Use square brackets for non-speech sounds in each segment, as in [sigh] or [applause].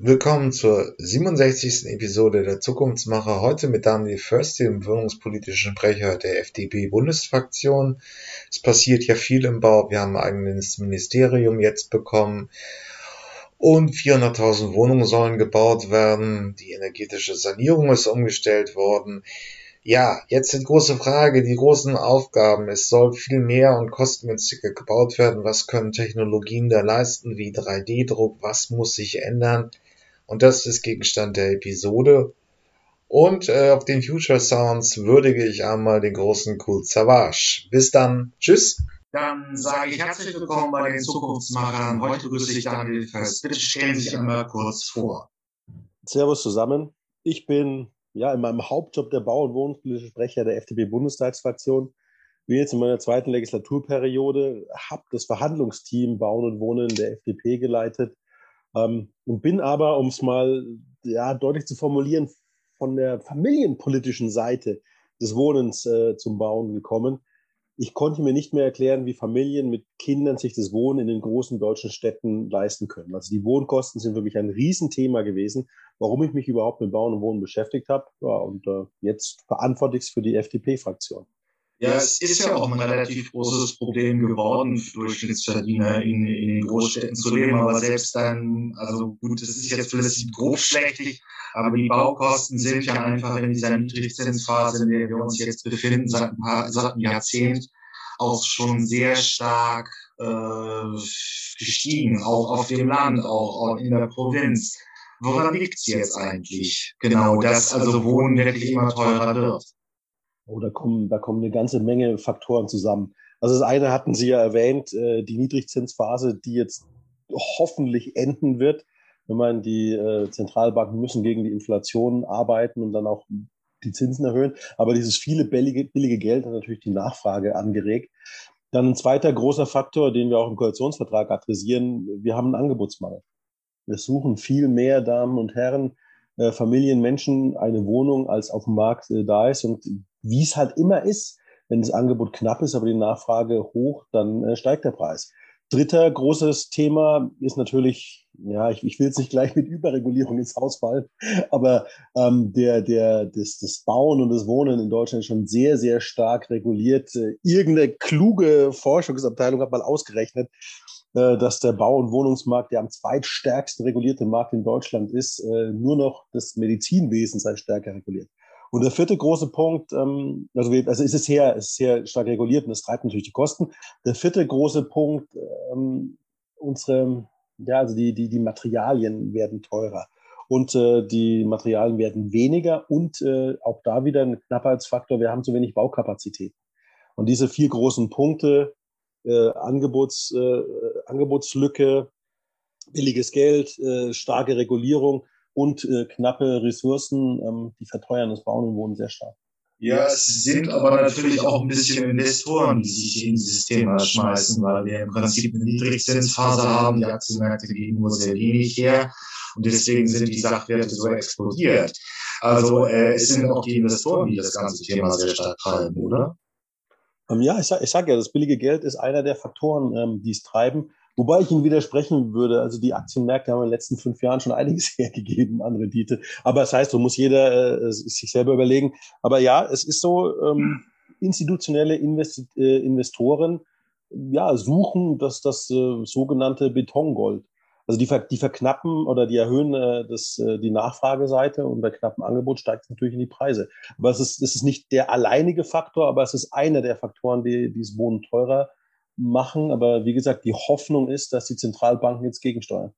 Willkommen zur 67. Episode der Zukunftsmacher. Heute mit Daniel Först, dem wohnungspolitischen Sprecher der FDP-Bundesfraktion. Es passiert ja viel im Bau. Wir haben ein eigenes Ministerium jetzt bekommen. Und 400.000 Wohnungen sollen gebaut werden. Die energetische Sanierung ist umgestellt worden. Ja, jetzt die große Frage, die großen Aufgaben. Es soll viel mehr und kostengünstiger gebaut werden. Was können Technologien da leisten, wie 3D-Druck? Was muss sich ändern? Und das ist Gegenstand der Episode. Und äh, auf den Future Sounds würdige ich einmal den großen Cool Savage. Bis dann. Tschüss. Dann sage ich herzlich willkommen bei den Zukunftsmachern. Heute grüße ich Daniel Fest. Bitte stellen Sie sich einmal kurz vor. Servus zusammen. Ich bin ja in meinem Hauptjob der Bau- und Wohnungspolitische Sprecher der FDP-Bundestagsfraktion. Bin jetzt in meiner zweiten Legislaturperiode, habe das Verhandlungsteam Bauen und Wohnen der FDP geleitet ähm, und bin aber, um es mal ja, deutlich zu formulieren, von der familienpolitischen Seite des Wohnens äh, zum Bauen gekommen. Ich konnte mir nicht mehr erklären, wie Familien mit Kindern sich das Wohnen in den großen deutschen Städten leisten können. Also die Wohnkosten sind für mich ein Riesenthema gewesen, warum ich mich überhaupt mit Bauen und Wohnen beschäftigt habe. Ja, und äh, jetzt verantworte ich es für die FDP-Fraktion. Ja, es ist ja auch ein relativ großes Problem geworden, für Durchschnittsverdiener in, in Großstädten zu leben. Aber selbst dann, also gut, das ist jetzt vielleicht grob schlechtig, aber die Baukosten sind ja einfach in dieser Niedrigzinsphase, in der wir uns jetzt befinden, seit, ein paar, seit einem Jahrzehnt, auch schon sehr stark äh, gestiegen, auch auf dem Land, auch in der Provinz. Woran liegt es jetzt eigentlich? Genau, dass also Wohnen wirklich immer teurer wird. Oh, da kommen, da kommen eine ganze Menge Faktoren zusammen. Also das eine hatten Sie ja erwähnt, äh, die Niedrigzinsphase, die jetzt hoffentlich enden wird. Wenn man die äh, Zentralbanken müssen gegen die Inflation arbeiten und dann auch die Zinsen erhöhen. Aber dieses viele billige, billige Geld hat natürlich die Nachfrage angeregt. Dann ein zweiter großer Faktor, den wir auch im Koalitionsvertrag adressieren, wir haben einen Angebotsmangel. Wir suchen viel mehr Damen und Herren, äh, Familien, Menschen eine Wohnung, als auf dem Markt äh, da ist. Und wie es halt immer ist, wenn das Angebot knapp ist, aber die Nachfrage hoch, dann äh, steigt der Preis. Dritter großes Thema ist natürlich, ja, ich, ich will jetzt nicht gleich mit Überregulierung ins Haus fallen, aber ähm, der, der, das, das Bauen und das Wohnen in Deutschland ist schon sehr, sehr stark reguliert. Äh, irgendeine kluge Forschungsabteilung hat mal ausgerechnet, dass der Bau- und Wohnungsmarkt, der am zweitstärksten regulierte Markt in Deutschland ist, äh, nur noch das Medizinwesen sei stärker reguliert. Und der vierte große Punkt, ähm, also, also ist es sehr, ist sehr stark reguliert und das treibt natürlich die Kosten. Der vierte große Punkt, ähm, unsere, ja, also die, die, die Materialien werden teurer und äh, die Materialien werden weniger und äh, auch da wieder ein Knappheitsfaktor, wir haben zu wenig Baukapazitäten. Und diese vier großen Punkte, äh, Angebots, äh, Angebotslücke, billiges Geld, äh, starke Regulierung und äh, knappe Ressourcen, ähm, die verteuern das Bauen und Wohnen sehr stark. Ja, es sind aber natürlich auch ein bisschen Investoren, die sich in dieses Thema schmeißen, weil wir im Prinzip eine Niedrigzinsphase haben. Die Aktienmärkte geben nur sehr wenig her. Und deswegen sind die Sachwerte so explodiert. Also äh, es sind auch die Investoren, die das ganze Thema sehr stark treiben, oder? Ähm, ja, ich sage sag ja, das billige Geld ist einer der Faktoren, ähm, die es treiben. Wobei ich Ihnen widersprechen würde, also die Aktienmärkte haben in den letzten fünf Jahren schon [laughs] einiges hergegeben an Rendite. Aber das heißt, so muss jeder äh, sich selber überlegen. Aber ja, es ist so, ähm, institutionelle Invest äh, Investoren ja, suchen das, das äh, sogenannte Betongold. Also die, die verknappen oder die erhöhen äh, das, äh, die Nachfrageseite und bei knappem Angebot steigt es natürlich in die Preise. Aber es ist, es ist nicht der alleinige Faktor, aber es ist einer der Faktoren, die dieses Wohnen teurer machen. Aber wie gesagt, die Hoffnung ist, dass die Zentralbanken jetzt gegensteuern.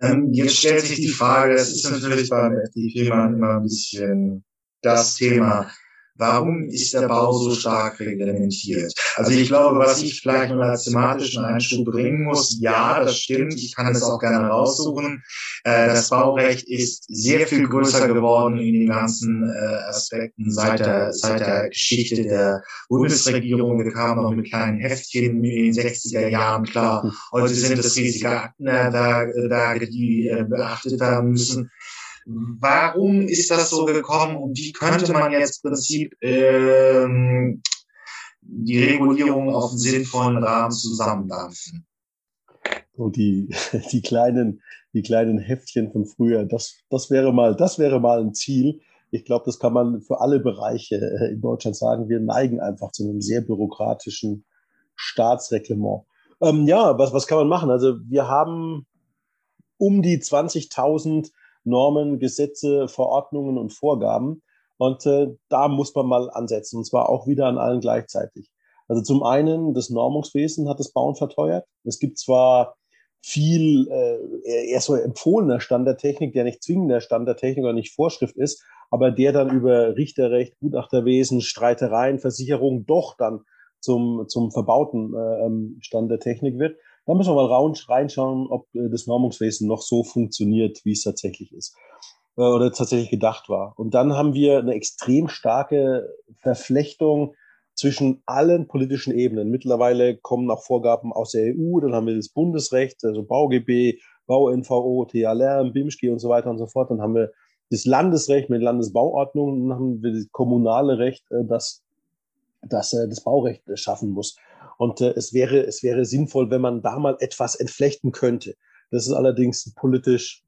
Ähm, jetzt stellt sich die Frage, das ist natürlich beim FDP immer ein bisschen das Thema, Warum ist der Bau so stark reglementiert? Also ich glaube, was ich vielleicht nur als thematischen Einschub bringen muss, ja, das stimmt, ich kann es auch gerne raussuchen. Äh, das Baurecht ist sehr viel größer geworden in den ganzen äh, Aspekten seit der, seit der Geschichte der Bundesregierung. Wir kamen noch mit kleinen Heftchen in den 60er Jahren klar. Heute sind es riesige Akten da, da die äh, beachtet werden müssen. Warum ist das so gekommen und wie könnte man jetzt im Prinzip ähm, die Regulierung auf einen sinnvollen Rahmen zusammendampfen? so die, [laughs] die kleinen, die kleinen Heftchen von früher. Das, das wäre mal, das wäre mal ein Ziel. Ich glaube, das kann man für alle Bereiche äh, in Deutschland sagen. Wir neigen einfach zu einem sehr bürokratischen Staatsreglement. Ähm, ja, was, was kann man machen? Also wir haben um die 20.000 Normen, Gesetze, Verordnungen und Vorgaben. Und äh, da muss man mal ansetzen, und zwar auch wieder an allen gleichzeitig. Also zum einen, das Normungswesen hat das Bauen verteuert. Es gibt zwar viel äh, eher so empfohlener Stand der Technik, der nicht zwingender Stand der Technik oder nicht Vorschrift ist, aber der dann über Richterrecht, Gutachterwesen, Streitereien, Versicherung doch dann zum, zum verbauten äh, ähm, Stand der Technik wird. Da müssen wir mal reinschauen, ob äh, das Normungswesen noch so funktioniert, wie es tatsächlich ist äh, oder tatsächlich gedacht war. Und dann haben wir eine extrem starke Verflechtung zwischen allen politischen Ebenen. Mittlerweile kommen auch Vorgaben aus der EU, dann haben wir das Bundesrecht, also BauGB, BauNVO, TALR, BIMSCHG und so weiter und so fort. Dann haben wir das Landesrecht mit Landesbauordnung, dann haben wir das kommunale Recht, äh, das, das äh, das Baurecht schaffen muss. Und äh, es, wäre, es wäre sinnvoll, wenn man da mal etwas entflechten könnte. Das ist allerdings ein politisch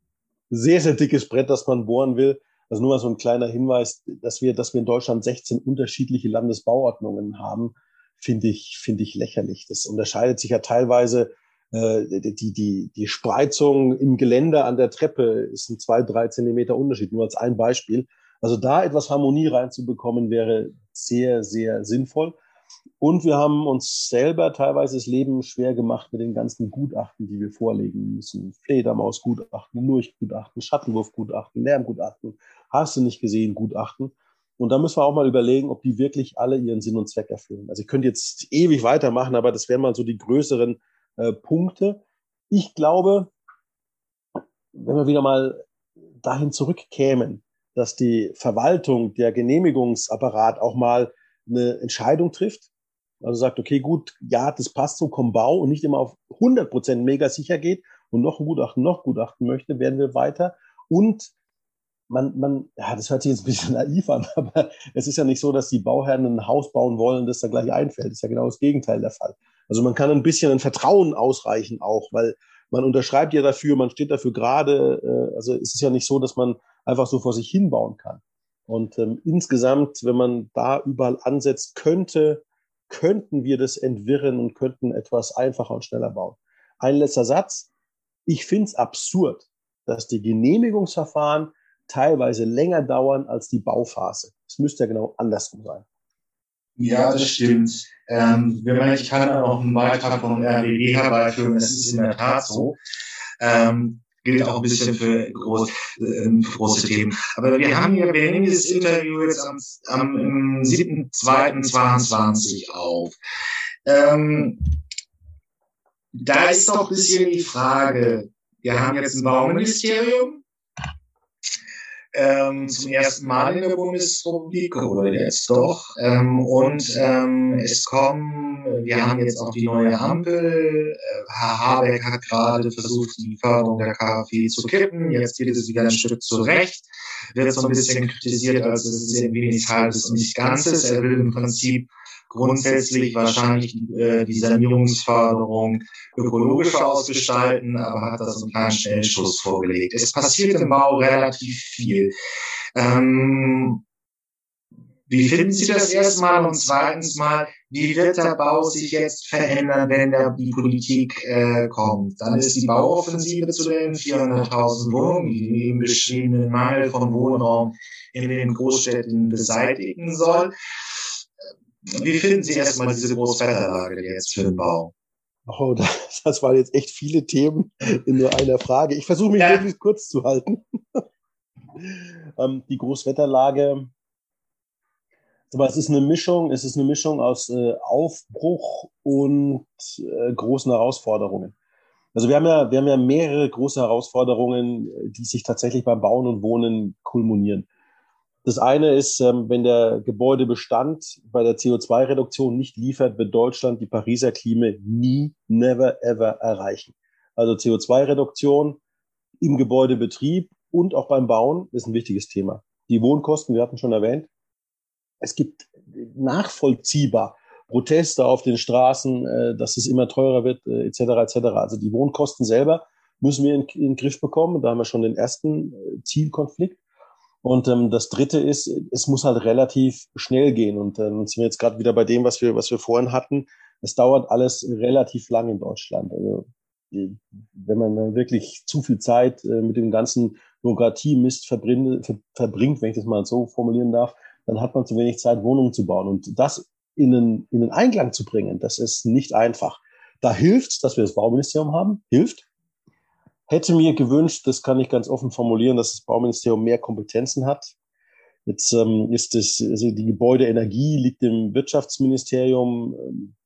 sehr, sehr dickes Brett, das man bohren will. Also nur mal so ein kleiner Hinweis, dass wir, dass wir in Deutschland 16 unterschiedliche Landesbauordnungen haben, finde ich, finde ich lächerlich. Das unterscheidet sich ja teilweise äh, die, die, die Spreizung im Gelände an der Treppe ist ein zwei, drei Zentimeter Unterschied, nur als ein Beispiel. Also da etwas Harmonie reinzubekommen, wäre sehr, sehr sinnvoll. Und wir haben uns selber teilweise das Leben schwer gemacht mit den ganzen Gutachten, die wir vorlegen müssen. Fledermausgutachten, Lurchgutachten, Schattenwurfgutachten, Lärmgutachten, hast du nicht gesehen, Gutachten. Und da müssen wir auch mal überlegen, ob die wirklich alle ihren Sinn und Zweck erfüllen. Also ich könnte jetzt ewig weitermachen, aber das wären mal so die größeren äh, Punkte. Ich glaube, wenn wir wieder mal dahin zurückkämen, dass die Verwaltung, der Genehmigungsapparat auch mal eine Entscheidung trifft, also sagt, okay, gut, ja, das passt so, komm, bau und nicht immer auf 100 Prozent mega sicher geht und noch ein Gutachten, noch Gutachten möchte, werden wir weiter. Und man, man, ja, das hört sich jetzt ein bisschen [laughs] naiv an, aber es ist ja nicht so, dass die Bauherren ein Haus bauen wollen, das da gleich einfällt. Das ist ja genau das Gegenteil der Fall. Also man kann ein bisschen ein Vertrauen ausreichen auch, weil man unterschreibt ja dafür, man steht dafür gerade. Äh, also es ist ja nicht so, dass man einfach so vor sich hin bauen kann. Und ähm, insgesamt, wenn man da überall ansetzt, könnte, könnten wir das entwirren und könnten etwas einfacher und schneller bauen. Ein letzter Satz. Ich finde es absurd, dass die Genehmigungsverfahren teilweise länger dauern als die Bauphase. Es müsste ja genau andersrum sein. Ja, das stimmt. Ähm, wenn man, ich kann auch einen Beitrag vom RWG herbeiführen, das ist in der Tat so. Ähm, gilt auch ein bisschen für, groß, äh, große Themen. Aber wir haben ja, wir nehmen dieses Interview jetzt am, am 7.2.22 auf. Ähm, da ist doch ein bisschen die Frage, wir haben jetzt ein Bauministerium, ähm, zum ersten Mal in der Bundesrepublik oder jetzt doch. Ähm, und ähm, es kommen, wir haben jetzt auch die neue Ampel. Äh, Herr Habeck hat gerade versucht, die Förderung der KfW zu kippen. Jetzt geht es wieder ein Stück zurecht. Wird so ein bisschen kritisiert, als es ist irgendwie nichts Halbes und nichts Ganzes. Er will im Prinzip grundsätzlich wahrscheinlich äh, die Sanierungsförderung ökologischer ausgestalten, aber hat da so einen kleinen Schnellschuss vorgelegt. Es passiert im Bau relativ viel. Ähm, wie finden Sie das erstmal? Und zweitens mal, wie wird der Bau sich jetzt verändern, wenn da die Politik äh, kommt? Dann ist die Bauoffensive zu den 400.000 Wohnungen, die den eben beschriebenen Mangel von Wohnraum in den Großstädten beseitigen soll. Wie finden Sie erstmal diese Großwetterlage jetzt für den Bau? Oh, das waren jetzt echt viele Themen in nur einer Frage. Ich versuche mich ja. wirklich kurz zu halten. [laughs] ähm, die Großwetterlage, aber es ist eine Mischung, es ist eine Mischung aus äh, Aufbruch und äh, großen Herausforderungen. Also wir haben ja, wir haben ja mehrere große Herausforderungen, die sich tatsächlich beim Bauen und Wohnen kulminieren. Das eine ist, ähm, wenn der Gebäudebestand bei der CO2-Reduktion nicht liefert, wird Deutschland die Pariser Klima nie, never, ever erreichen. Also CO2-Reduktion im Gebäudebetrieb und auch beim Bauen ist ein wichtiges Thema. Die Wohnkosten, wir hatten schon erwähnt, es gibt nachvollziehbar Proteste auf den Straßen, äh, dass es immer teurer wird, äh, etc. etc. Also die Wohnkosten selber müssen wir in, in den Griff bekommen. Da haben wir schon den ersten äh, Zielkonflikt. Und ähm, das Dritte ist, es muss halt relativ schnell gehen. Und ähm, sind wir jetzt gerade wieder bei dem, was wir, was wir vorhin hatten. Es dauert alles relativ lang in Deutschland. Also wenn man wirklich zu viel Zeit äh, mit dem ganzen Bürokratie-Mist verbringt, verbringt, wenn ich das mal so formulieren darf, dann hat man zu wenig Zeit, Wohnungen zu bauen. Und das in einen, in einen Einklang zu bringen, das ist nicht einfach. Da hilft dass wir das Bauministerium haben, hilft. Hätte mir gewünscht, das kann ich ganz offen formulieren, dass das Bauministerium mehr Kompetenzen hat. Jetzt ähm, ist es, also die Gebäudeenergie liegt im Wirtschaftsministerium,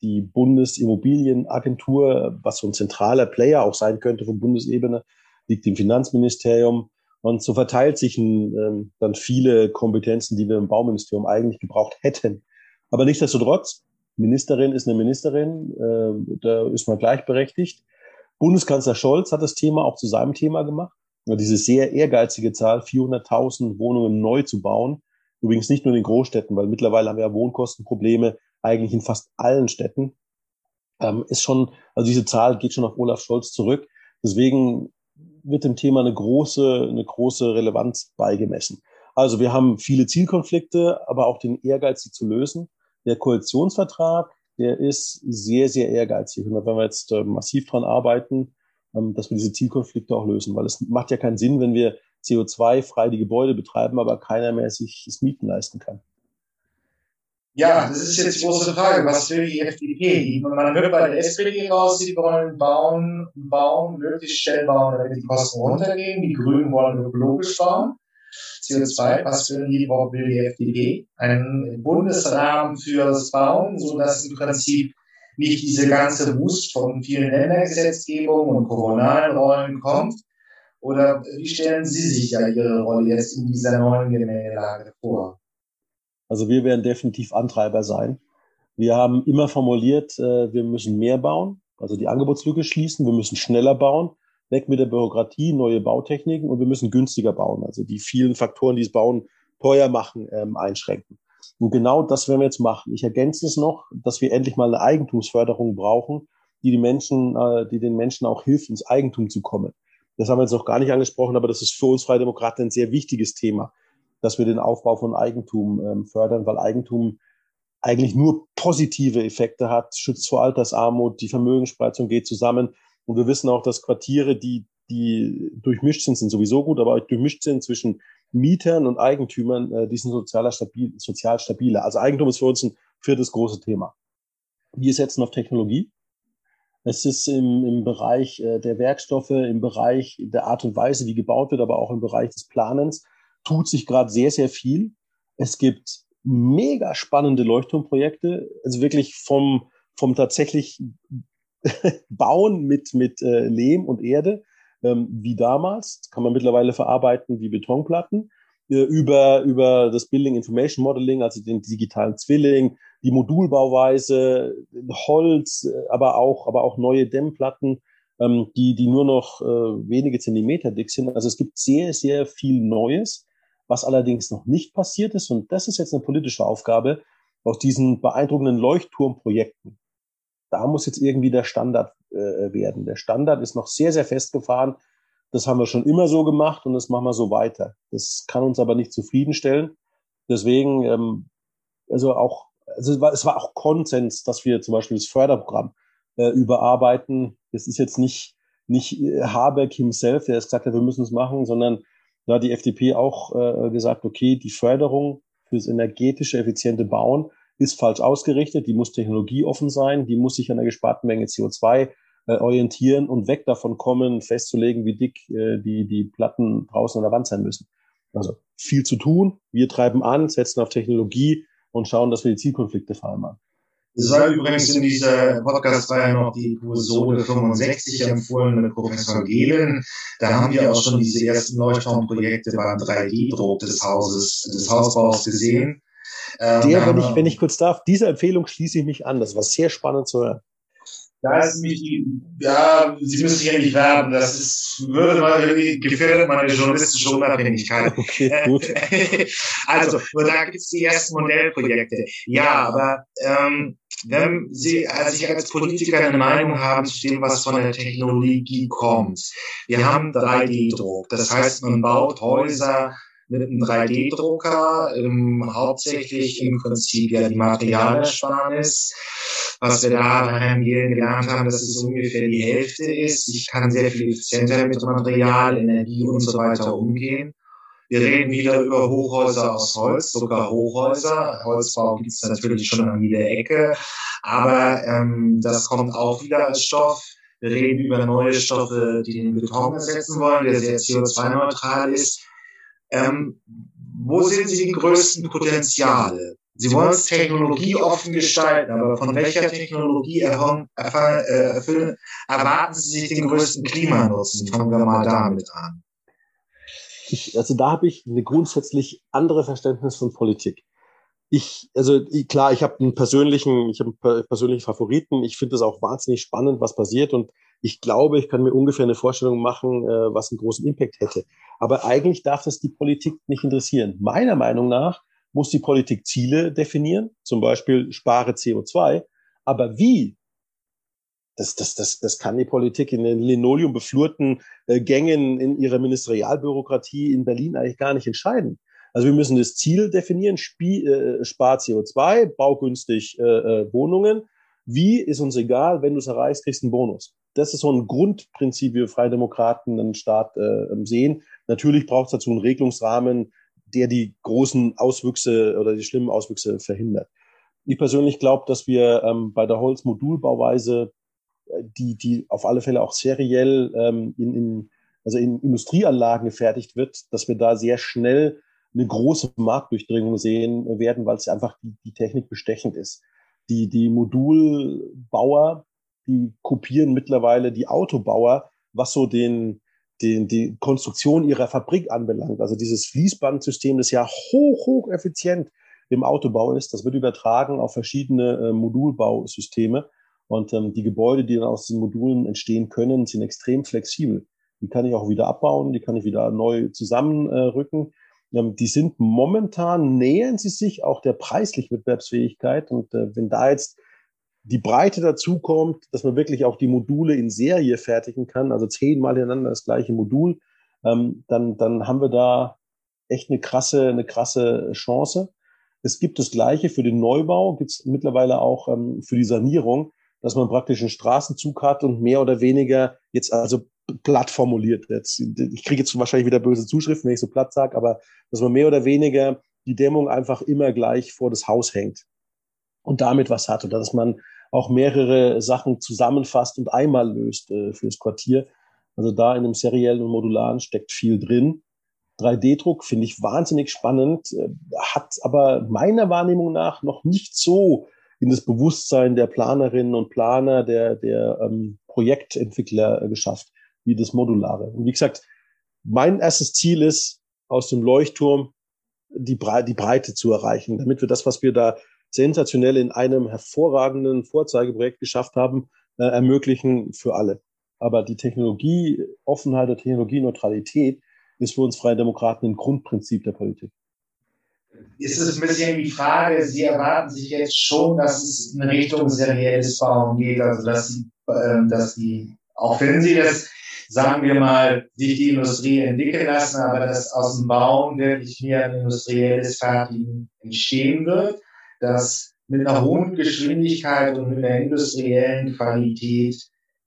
die Bundesimmobilienagentur, was so ein zentraler Player auch sein könnte von Bundesebene, liegt im Finanzministerium. Und so verteilt sich ähm, dann viele Kompetenzen, die wir im Bauministerium eigentlich gebraucht hätten. Aber nichtsdestotrotz, Ministerin ist eine Ministerin, äh, da ist man gleichberechtigt. Bundeskanzler Scholz hat das Thema auch zu seinem Thema gemacht. Diese sehr ehrgeizige Zahl, 400.000 Wohnungen neu zu bauen. Übrigens nicht nur in den Großstädten, weil mittlerweile haben wir ja Wohnkostenprobleme eigentlich in fast allen Städten. Ähm, ist schon, also diese Zahl geht schon auf Olaf Scholz zurück. Deswegen wird dem Thema eine große, eine große Relevanz beigemessen. Also wir haben viele Zielkonflikte, aber auch den Ehrgeiz, sie zu lösen. Der Koalitionsvertrag, der ist sehr, sehr ehrgeizig. Und wenn wir jetzt äh, massiv dran arbeiten, ähm, dass wir diese Zielkonflikte auch lösen, weil es macht ja keinen Sinn, wenn wir CO2-frei die Gebäude betreiben, aber keiner mehr sich das Mieten leisten kann. Ja, das ist jetzt die große Frage. Was will die FDP? Man hört bei der SPD raus, sie wollen bauen, bauen, möglichst schnell bauen, damit die Kosten runtergehen. Die Grünen wollen ökologisch bauen. CO2, was will die, will die FDP? Einen Bundesrahmen für das Bauen, so dass im Prinzip nicht diese ganze Wust von vielen Ländergesetzgebungen und kommunalen Rollen kommt? Oder wie stellen Sie sich ja Ihre Rolle jetzt in dieser neuen Gemengelage vor? Also wir werden definitiv Antreiber sein. Wir haben immer formuliert, äh, wir müssen mehr bauen, also die Angebotslücke schließen, wir müssen schneller bauen, weg mit der Bürokratie, neue Bautechniken und wir müssen günstiger bauen, also die vielen Faktoren, die das Bauen teuer machen, ähm, einschränken. Und genau das werden wir jetzt machen. Ich ergänze es noch, dass wir endlich mal eine Eigentumsförderung brauchen, die die Menschen, äh, die den Menschen auch hilft, ins Eigentum zu kommen. Das haben wir jetzt noch gar nicht angesprochen, aber das ist für uns Freie Demokraten ein sehr wichtiges Thema dass wir den Aufbau von Eigentum ähm, fördern, weil Eigentum eigentlich nur positive Effekte hat, schützt vor Altersarmut, die Vermögensspreizung geht zusammen. Und wir wissen auch, dass Quartiere, die, die durchmischt sind, sind sowieso gut, aber durchmischt sind zwischen Mietern und Eigentümern, äh, die sind sozialer stabil, sozial stabiler. Also Eigentum ist für uns ein viertes großes Thema. Wir setzen auf Technologie. Es ist im, im Bereich äh, der Werkstoffe, im Bereich der Art und Weise, wie gebaut wird, aber auch im Bereich des Planens tut sich gerade sehr, sehr viel. Es gibt mega spannende Leuchtturmprojekte, also wirklich vom, vom tatsächlich [laughs] Bauen mit, mit äh, Lehm und Erde, ähm, wie damals, kann man mittlerweile verarbeiten wie Betonplatten, äh, über, über das Building Information Modeling, also den digitalen Zwilling, die Modulbauweise, Holz, äh, aber auch, aber auch neue Dämmplatten, ähm, die, die nur noch äh, wenige Zentimeter dick sind. Also es gibt sehr, sehr viel Neues. Was allerdings noch nicht passiert ist, und das ist jetzt eine politische Aufgabe, aus diesen beeindruckenden Leuchtturmprojekten, da muss jetzt irgendwie der Standard äh, werden. Der Standard ist noch sehr, sehr festgefahren. Das haben wir schon immer so gemacht und das machen wir so weiter. Das kann uns aber nicht zufriedenstellen. Deswegen, ähm, also auch, also es war, es war auch Konsens, dass wir zum Beispiel das Förderprogramm äh, überarbeiten. Das ist jetzt nicht, nicht äh, Habeck himself, der es gesagt hat, wir müssen es machen, sondern da hat die FDP auch äh, gesagt, okay, die Förderung fürs energetische, effiziente Bauen ist falsch ausgerichtet, die muss technologieoffen sein, die muss sich an der gesparten Menge CO2 äh, orientieren und weg davon kommen, festzulegen, wie dick äh, die, die Platten draußen an der Wand sein müssen. Also viel zu tun, wir treiben an, setzen auf Technologie und schauen, dass wir die Zielkonflikte vereinbaren. Das war übrigens in dieser Podcast-Reihe noch die Episode 65 empfohlen mit Professor Gehlen. Da haben wir auch schon diese ersten Leuchtturmprojekte beim 3D-Druck des Hauses, des Hausbaus gesehen. Ähm, Der, wenn ich, wenn ich kurz darf, diese Empfehlung schließe ich mich an. Das war sehr spannend zu hören. Da ist nämlich die, ja, Sie müssen hier nicht werben, das ist, würde mal, gefährdet meine journalistische Unabhängigkeit. [laughs] Okay, gut. [laughs] also, da gibt es die ersten Modellprojekte. Ja, aber ähm, wenn Sie als ich als Politiker eine Meinung haben zu dem, was von der Technologie kommt. Wir haben 3D-Druck. Das heißt, man baut Häuser mit einem 3D-Drucker, ähm, hauptsächlich im Prinzip ja die Materialersparnis. Was wir da beim Gehen gelernt haben, dass es ungefähr die Hälfte ist. Ich kann sehr viel effizienter mit Material, Energie und so weiter umgehen. Wir reden wieder über Hochhäuser aus Holz, sogar Hochhäuser. Holzbau gibt es natürlich schon an jeder Ecke, aber ähm, das kommt auch wieder als Stoff. Wir reden über neue Stoffe, die den Beton ersetzen wollen, der sehr CO2-neutral ist. Ähm, wo sehen Sie die größten Potenziale? Sie wollen es technologieoffen gestalten, aber von welcher Technologie erfüllen, erfüllen, erwarten Sie sich den größten Klimanutzen? Fangen wir mal damit an. Ich, also da habe ich eine grundsätzlich andere Verständnis von Politik. Ich, also klar, ich habe einen persönlichen, ich habe einen persönlichen Favoriten. Ich finde es auch wahnsinnig spannend, was passiert und ich glaube, ich kann mir ungefähr eine Vorstellung machen, äh, was einen großen Impact hätte. Aber eigentlich darf das die Politik nicht interessieren. Meiner Meinung nach muss die Politik Ziele definieren, zum Beispiel spare CO2. Aber wie? Das, das, das, das kann die Politik in den linoleumbeflurten äh, Gängen in ihrer Ministerialbürokratie in Berlin eigentlich gar nicht entscheiden. Also wir müssen das Ziel definieren, Spie äh, spar CO2, baugünstig äh, äh, Wohnungen. Wie ist uns egal, wenn du es erreichst, kriegst du einen Bonus. Das ist so ein Grundprinzip, wie wir Freie Demokraten einen Staat äh, sehen. Natürlich braucht es dazu einen Regelungsrahmen, der die großen Auswüchse oder die schlimmen Auswüchse verhindert. Ich persönlich glaube, dass wir ähm, bei der Holzmodulbauweise, äh, die, die auf alle Fälle auch seriell ähm, in, in, also in Industrieanlagen gefertigt wird, dass wir da sehr schnell eine große Marktdurchdringung sehen werden, weil es einfach die, die Technik bestechend ist. Die, die Modulbauer, die kopieren mittlerweile die Autobauer, was so den, den, die Konstruktion ihrer Fabrik anbelangt. Also dieses Fließbandsystem, das ja hoch, hoch effizient im Autobau ist, das wird übertragen auf verschiedene äh, Modulbausysteme. Und ähm, die Gebäude, die dann aus diesen Modulen entstehen können, sind extrem flexibel. Die kann ich auch wieder abbauen, die kann ich wieder neu zusammenrücken. Ähm, die sind momentan, nähern sie sich auch der preislichen Wettbewerbsfähigkeit. Und äh, wenn da jetzt die Breite dazu kommt, dass man wirklich auch die Module in Serie fertigen kann, also zehnmal hintereinander das gleiche Modul, ähm, dann, dann haben wir da echt eine krasse, eine krasse Chance. Es gibt das Gleiche für den Neubau, gibt es mittlerweile auch ähm, für die Sanierung, dass man praktisch einen Straßenzug hat und mehr oder weniger jetzt also platt formuliert. Jetzt, ich kriege jetzt wahrscheinlich wieder böse Zuschriften, wenn ich so platt sage, aber dass man mehr oder weniger die Dämmung einfach immer gleich vor das Haus hängt und damit was hat oder dass man auch mehrere Sachen zusammenfasst und einmal löst äh, fürs Quartier. Also da in dem seriellen und modularen steckt viel drin. 3D-Druck finde ich wahnsinnig spannend, äh, hat aber meiner Wahrnehmung nach noch nicht so in das Bewusstsein der Planerinnen und Planer, der, der ähm, Projektentwickler äh, geschafft, wie das Modulare. Und wie gesagt, mein erstes Ziel ist, aus dem Leuchtturm die, Bre die Breite zu erreichen, damit wir das, was wir da sensationell in einem hervorragenden Vorzeigeprojekt geschafft haben, äh, ermöglichen für alle. Aber die Technologieoffenheit und Technologieneutralität ist für uns Freie Demokraten ein Grundprinzip der Politik. Ist es ein bisschen die Frage, Sie erwarten sich jetzt schon, dass es in Richtung serielles Bauen geht, also dass Sie, äh, dass die, auch wenn Sie das, sagen wir mal, sich die Industrie entwickeln lassen, aber dass aus dem Bauen wirklich mehr ein industrielles Fertigen entstehen wird, dass mit einer hohen Geschwindigkeit und mit einer industriellen Qualität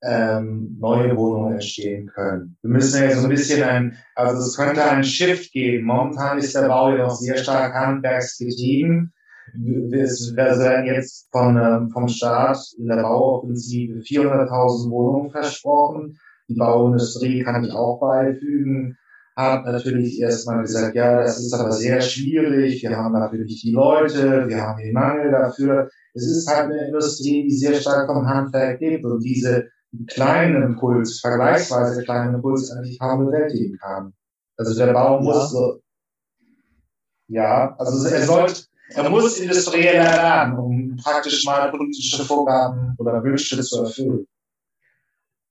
ähm, neue Wohnungen entstehen können. Wir müssen ja so ein bisschen ein, also es könnte einen Shift geben. Momentan ist der Bau ja noch sehr stark handwerksgetrieben. Wir werden jetzt von, ähm, vom Staat in der Bauoffensive 400.000 Wohnungen versprochen. Die Bauindustrie kann ich auch beifügen hat natürlich erstmal gesagt, ja, das ist aber sehr schwierig, wir haben natürlich die Leute, wir haben den Mangel dafür. Es ist halt eine Industrie, die sehr stark vom Handwerk lebt und diese kleinen Impuls, vergleichsweise kleinen Impuls eigentlich kaum bewältigen kann. Also der Bau ja. muss so, ja, also er sollte, er muss industrieller werden, um praktisch mal politische Vorgaben oder Wünsche zu erfüllen.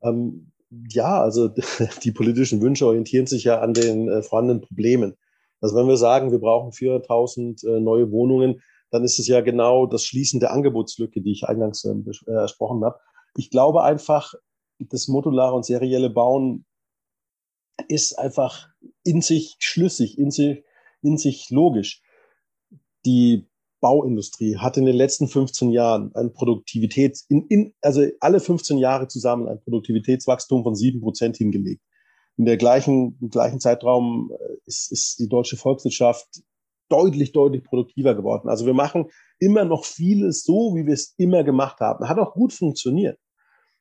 Ähm, ja, also [laughs] die politischen Wünsche orientieren sich ja an den äh, vorhandenen Problemen. Also wenn wir sagen, wir brauchen 400.000 äh, neue Wohnungen, dann ist es ja genau das Schließen der Angebotslücke, die ich eingangs äh, besprochen habe. Ich glaube einfach, das modulare und serielle Bauen ist einfach in sich schlüssig, in sich, in sich logisch. Die Bauindustrie hat in den letzten 15 Jahren ein Produktivitäts, in, in, also alle 15 Jahre zusammen ein Produktivitätswachstum von 7 Prozent hingelegt. In der gleichen, im gleichen Zeitraum äh, ist, ist die deutsche Volkswirtschaft deutlich, deutlich produktiver geworden. Also wir machen immer noch vieles so, wie wir es immer gemacht haben. Hat auch gut funktioniert.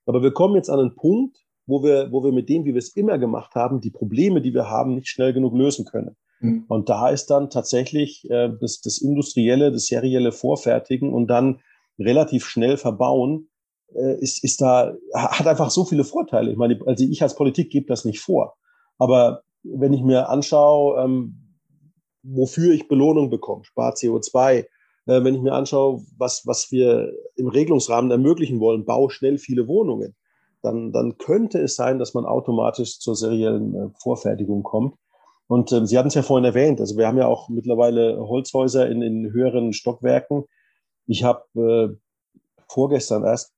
Aber wir kommen jetzt an einen Punkt, wo wir, wo wir mit dem, wie wir es immer gemacht haben, die Probleme, die wir haben, nicht schnell genug lösen können. Mhm. Und da ist dann tatsächlich äh, das, das industrielle, das serielle Vorfertigen und dann relativ schnell verbauen, äh, ist, ist da, hat einfach so viele Vorteile. Ich meine, also ich als Politik gebe das nicht vor. Aber wenn ich mir anschaue, ähm, wofür ich Belohnung bekomme, spart CO2, äh, wenn ich mir anschaue, was, was wir im Regelungsrahmen ermöglichen wollen, bau schnell viele Wohnungen, dann, dann könnte es sein, dass man automatisch zur seriellen äh, Vorfertigung kommt. Und ähm, Sie hatten es ja vorhin erwähnt, also wir haben ja auch mittlerweile Holzhäuser in, in höheren Stockwerken. Ich habe äh, vorgestern erst,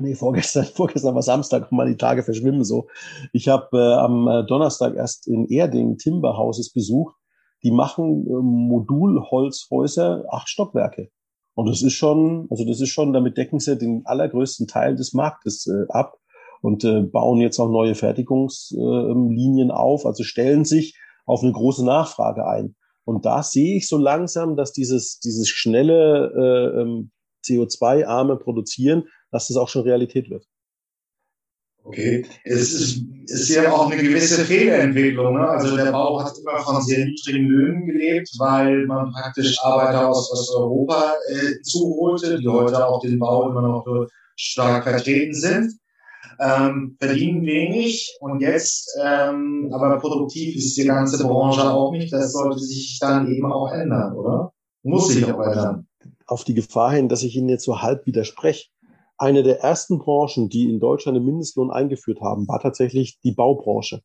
nee, vorgestern, [laughs] vorgestern war Samstag, [laughs] mal die Tage verschwimmen so. Ich habe äh, am äh, Donnerstag erst in Erding Timberhouses besucht. Die machen äh, Modulholzhäuser, acht Stockwerke. Und das ist schon, also das ist schon, damit decken sie den allergrößten Teil des Marktes äh, ab und äh, bauen jetzt auch neue Fertigungslinien äh, auf, also stellen sich auf eine große Nachfrage ein. Und da sehe ich so langsam, dass dieses, dieses schnelle äh, ähm, CO2-arme Produzieren, dass das auch schon Realität wird. Okay, es ist, ist ja auch eine gewisse Fehlentwicklung. Ne? Also der Bau hat immer von sehr niedrigen Löhnen gelebt, weil man praktisch Arbeiter aus Osteuropa äh, zuholte, die heute auch den Bau immer noch stark vertreten sind ähm, verdienen wenig und jetzt, ähm, aber produktiv ist die ganze Branche auch nicht. Das sollte sich dann eben auch ändern, oder? Muss sich auch ändern. Auf die Gefahr hin, dass ich Ihnen jetzt so halb widerspreche. Eine der ersten Branchen, die in Deutschland den Mindestlohn eingeführt haben, war tatsächlich die Baubranche.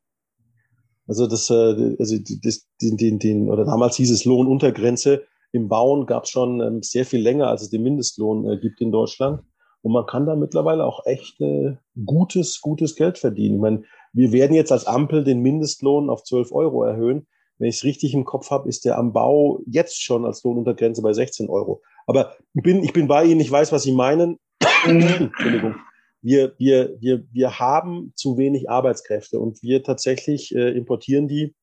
Also das, äh, also das, den, den, den, oder damals hieß es Lohnuntergrenze. Im Bauen gab es schon ähm, sehr viel länger, als es den Mindestlohn äh, gibt in Deutschland. Und man kann da mittlerweile auch echt äh, gutes, gutes Geld verdienen. Ich meine, wir werden jetzt als Ampel den Mindestlohn auf 12 Euro erhöhen. Wenn ich es richtig im Kopf habe, ist der am Bau jetzt schon als Lohnuntergrenze bei 16 Euro. Aber ich bin, ich bin bei Ihnen, ich weiß, was Sie meinen. [clears throat] Entschuldigung. Wir, wir, wir, wir haben zu wenig Arbeitskräfte und wir tatsächlich äh, importieren die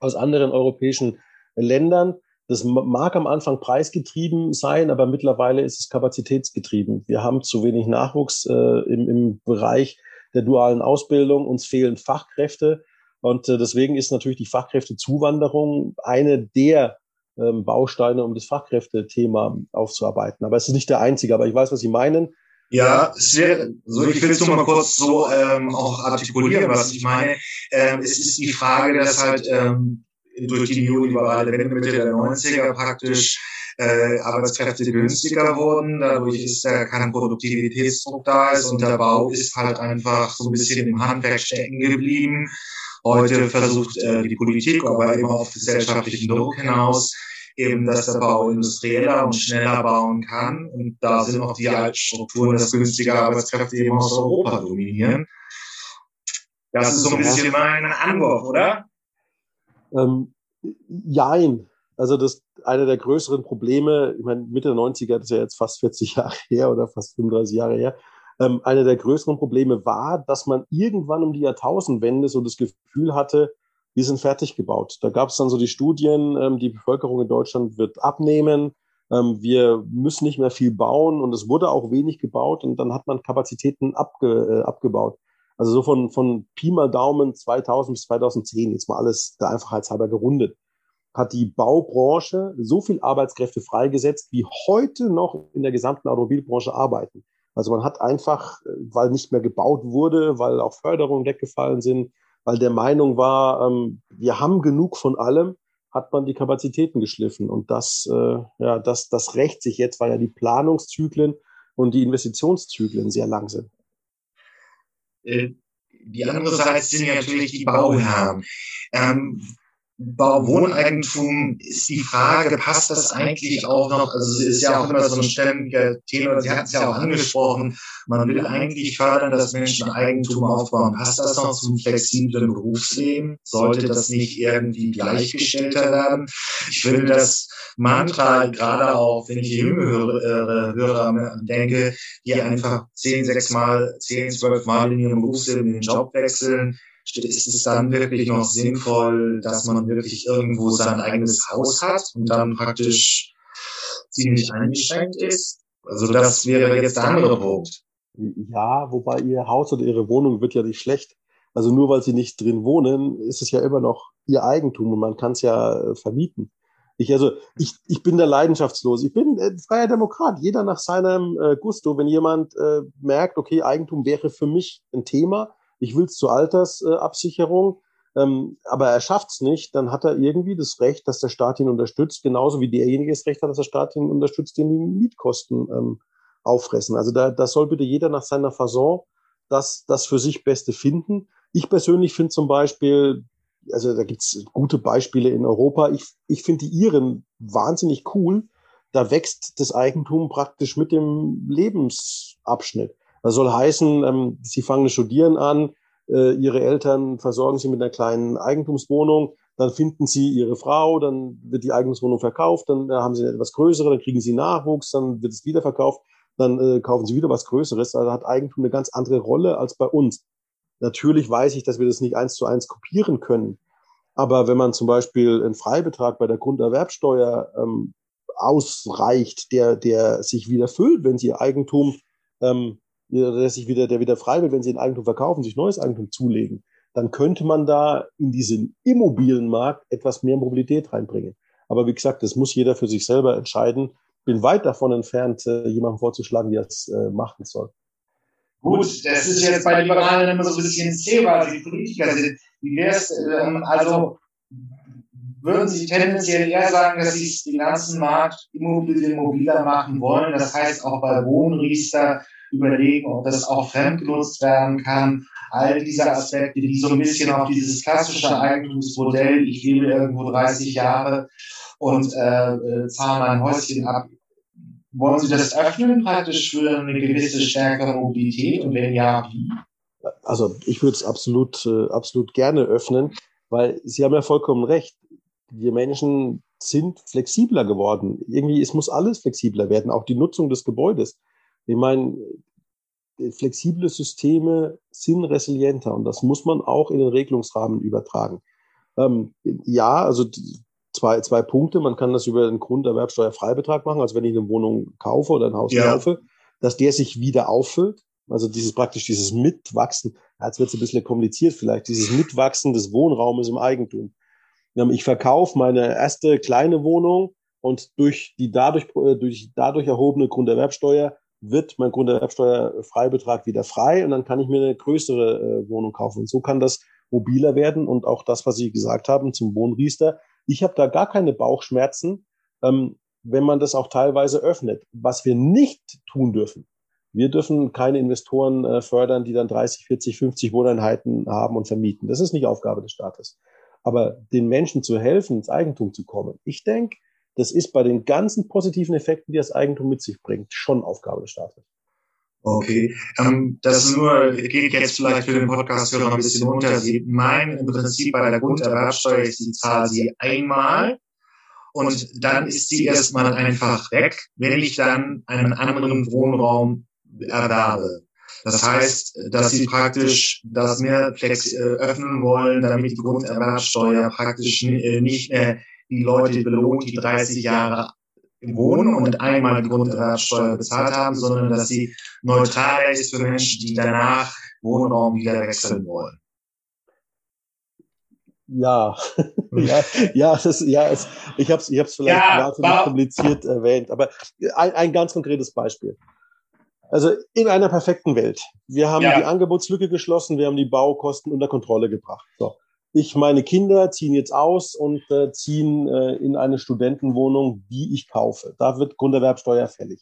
aus anderen europäischen Ländern. Das mag am Anfang preisgetrieben sein, aber mittlerweile ist es kapazitätsgetrieben. Wir haben zu wenig Nachwuchs äh, im, im Bereich der dualen Ausbildung. Uns fehlen Fachkräfte. Und äh, deswegen ist natürlich die Fachkräftezuwanderung eine der ähm, Bausteine, um das Fachkräftethema aufzuarbeiten. Aber es ist nicht der einzige. Aber ich weiß, was Sie meinen. Ja, sehr, so ich will es nur mal kurz so ähm, auch artikulieren, was ich meine. Ähm, es ist die Frage, dass halt ähm, durch die neoliberale Wende Mitte der 90er praktisch äh, Arbeitskräfte günstiger wurden. Dadurch ist da kein Produktivitätsdruck da ist und der Bau ist halt einfach so ein bisschen im Handwerk stecken geblieben. Heute versucht äh, die Politik, aber immer auf gesellschaftlichen Druck hinaus, eben, dass der Bau industrieller und schneller bauen kann. Und da sind auch die alten Strukturen, dass günstige Arbeitskräfte eben aus Europa dominieren. Das ist so ein bisschen mein Anwurf, oder? Ähm, jein. Also das eine der größeren Probleme, ich meine, Mitte der 90er, das ist ja jetzt fast 40 Jahre [laughs] her oder fast 35 Jahre her, ähm, eine der größeren Probleme war, dass man irgendwann um die Jahrtausendwende so das Gefühl hatte, wir sind fertig gebaut. Da gab es dann so die Studien, ähm, die Bevölkerung in Deutschland wird abnehmen, ähm, wir müssen nicht mehr viel bauen und es wurde auch wenig gebaut und dann hat man Kapazitäten abge, äh, abgebaut. Also so von, von Pi mal Daumen 2000 bis 2010, jetzt mal alles der Einfachheit halber gerundet, hat die Baubranche so viel Arbeitskräfte freigesetzt, wie heute noch in der gesamten Automobilbranche arbeiten. Also man hat einfach, weil nicht mehr gebaut wurde, weil auch Förderungen weggefallen sind, weil der Meinung war, ähm, wir haben genug von allem, hat man die Kapazitäten geschliffen. Und das, äh, ja, das, das rächt sich jetzt, weil ja die Planungszyklen und die Investitionszyklen sehr lang sind. Äh, die andere Seite sind natürlich die Bauherren. Ähm, Wohneigentum ist die Frage, passt das eigentlich auch noch, also es ist ja auch immer so ein ständiger Thema, Sie hatten es ja auch angesprochen, man will eigentlich fördern, dass Menschen Eigentum aufbauen. Passt das noch zum flexiblen Berufsleben? Sollte das nicht irgendwie gleichgestellter werden? Ich finde das Mantra, gerade auch, wenn ich jüngere Hörer, Hörer denke, die einfach zehn, sechs Mal, zehn, zwölf Mal in ihrem Berufsleben den Job wechseln, ist es dann wirklich noch sinnvoll, dass man wirklich irgendwo sein eigenes Haus hat und dann praktisch ziemlich eingeschränkt ist? Also das wäre jetzt der andere Punkt. Ja, wobei ihr Haus oder ihre Wohnung wird ja nicht schlecht. Also nur weil sie nicht drin wohnen, ist es ja immer noch ihr Eigentum und man kann es ja äh, vermieten. Ich, also, ich, ich bin da leidenschaftslos. Ich bin äh, freier Demokrat. Jeder nach seinem äh, Gusto. Wenn jemand äh, merkt, okay, Eigentum wäre für mich ein Thema, ich will es zur Altersabsicherung, ähm, aber er schafft es nicht, dann hat er irgendwie das Recht, dass der Staat ihn unterstützt, genauso wie derjenige das Recht hat, dass der Staat ihn unterstützt, den die Mietkosten ähm, auffressen. Also da, da soll bitte jeder nach seiner Fasson das, das für sich Beste finden. Ich persönlich finde zum Beispiel, also da gibt's gute Beispiele in Europa, ich, ich finde die Iren wahnsinnig cool. Da wächst das Eigentum praktisch mit dem Lebensabschnitt. Das soll heißen, ähm, sie fangen Studieren an, äh, ihre Eltern versorgen sie mit einer kleinen Eigentumswohnung, dann finden sie ihre Frau, dann wird die Eigentumswohnung verkauft, dann äh, haben sie etwas größere, dann kriegen sie Nachwuchs, dann wird es wieder verkauft, dann äh, kaufen sie wieder was Größeres. Also hat Eigentum eine ganz andere Rolle als bei uns. Natürlich weiß ich, dass wir das nicht eins zu eins kopieren können. Aber wenn man zum Beispiel einen Freibetrag bei der Grunderwerbsteuer ähm, ausreicht, der, der sich wieder füllt, wenn sie ihr Eigentum ähm, der sich wieder, der wieder frei wird, wenn sie ein Eigentum verkaufen, sich neues Eigentum zulegen, dann könnte man da in diesen Immobilienmarkt etwas mehr Mobilität reinbringen. Aber wie gesagt, das muss jeder für sich selber entscheiden. Bin weit davon entfernt, äh, jemandem vorzuschlagen, wie er es äh, machen soll. Gut, das ist jetzt bei Liberalen immer so ein bisschen das Thema, also die Politiker sind. Wie wäre es, ähm, also würden Sie tendenziell eher sagen, dass Sie den ganzen Markt Immobilien mobiler machen wollen? Das heißt auch bei Wohnriester überlegen, ob das auch fremdgenutzt werden kann. All diese Aspekte, die so ein bisschen auf dieses klassische Eigentumsmodell, ich lebe irgendwo 30 Jahre und äh, äh, zahle mein Häuschen ab. Wollen Sie das öffnen praktisch für eine gewisse stärkere Mobilität und wenn ja, wie? Also ich würde es absolut, äh, absolut gerne öffnen, weil Sie haben ja vollkommen recht. Wir Menschen sind flexibler geworden. Irgendwie, es muss alles flexibler werden, auch die Nutzung des Gebäudes. Ich meine, flexible Systeme sind resilienter und das muss man auch in den Regelungsrahmen übertragen. Ähm, ja, also zwei, zwei Punkte. Man kann das über den Grunderwerbsteuerfreibetrag machen, also wenn ich eine Wohnung kaufe oder ein Haus ja. kaufe, dass der sich wieder auffüllt. Also dieses praktisch dieses Mitwachsen, jetzt wird es ein bisschen kompliziert vielleicht, dieses Mitwachsen des Wohnraumes im Eigentum. Ich verkaufe meine erste kleine Wohnung und durch die dadurch, äh, durch dadurch erhobene Grunderwerbsteuer wird mein Grunderwerbsteuerfreibetrag wieder frei und dann kann ich mir eine größere äh, Wohnung kaufen. Und so kann das mobiler werden und auch das, was Sie gesagt haben zum Wohnriester. Ich habe da gar keine Bauchschmerzen, ähm, wenn man das auch teilweise öffnet. Was wir nicht tun dürfen, wir dürfen keine Investoren äh, fördern, die dann 30, 40, 50 Wohneinheiten haben und vermieten. Das ist nicht Aufgabe des Staates. Aber den Menschen zu helfen, ins Eigentum zu kommen, ich denke, das ist bei den ganzen positiven Effekten, die das Eigentum mit sich bringt, schon Aufgabe des Staates. Okay, ähm, das ist nur geht jetzt vielleicht für den Podcast noch ein bisschen unter. Sie meinen im Prinzip bei der Grunderwerbsteuer ist die Zahl sie einmal und dann ist sie erstmal einfach weg, wenn ich dann einen anderen Wohnraum erwerbe. Das heißt, dass sie praktisch das mehr flex äh, öffnen wollen, damit die Grunderwerbsteuer praktisch äh, nicht mehr die Leute belohnt, die 30 Jahre wohnen und einmal die Grunderwerbsteuer bezahlt haben, sondern dass sie neutraler ist für Menschen, die danach Wohnraum wieder wechseln wollen. Ja, [laughs] ja, ja, das, ja es, ich habe es ich hab's vielleicht ja, wahnsinnig kompliziert erwähnt, aber ein, ein ganz konkretes Beispiel. Also in einer perfekten Welt. Wir haben ja. die Angebotslücke geschlossen, wir haben die Baukosten unter Kontrolle gebracht. So ich, meine Kinder ziehen jetzt aus und äh, ziehen äh, in eine Studentenwohnung, die ich kaufe. Da wird Grunderwerbsteuer fällig.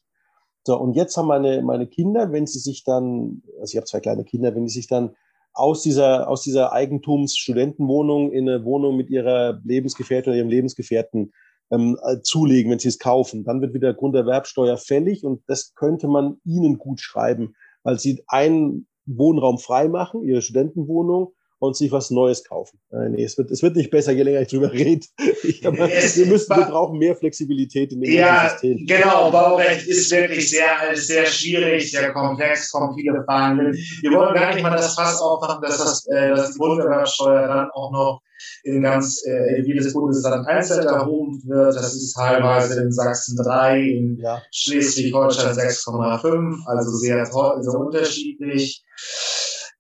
So, und jetzt haben meine, meine Kinder, wenn sie sich dann, also ich habe zwei kleine Kinder, wenn sie sich dann aus dieser, aus dieser Eigentumsstudentenwohnung in eine Wohnung mit ihrer Lebensgefährtin oder ihrem Lebensgefährten ähm, äh, zulegen, wenn sie es kaufen. Dann wird wieder Grunderwerbsteuer fällig und das könnte man ihnen gut schreiben, weil sie einen Wohnraum frei machen, ihre Studentenwohnung, und sich was Neues kaufen. Äh, nee, es wird, es wird nicht besser, je länger ich drüber rede. [laughs] Ich, aber wir, müssen, wir brauchen mehr Flexibilität in dem ja, System. Genau, Baurecht ist wirklich sehr, sehr schwierig, sehr komplex, kommen viele Fragen. Wir wollen gar nicht mal das Fass aufmachen, dass, das, äh, dass die Grunderwerbsteuer dann auch noch in ganz äh, in jedes Bundesland einzeln erhoben wird. Das ist teilweise in Sachsen 3, in ja. Schleswig-Holstein 6,5, also sehr, sehr unterschiedlich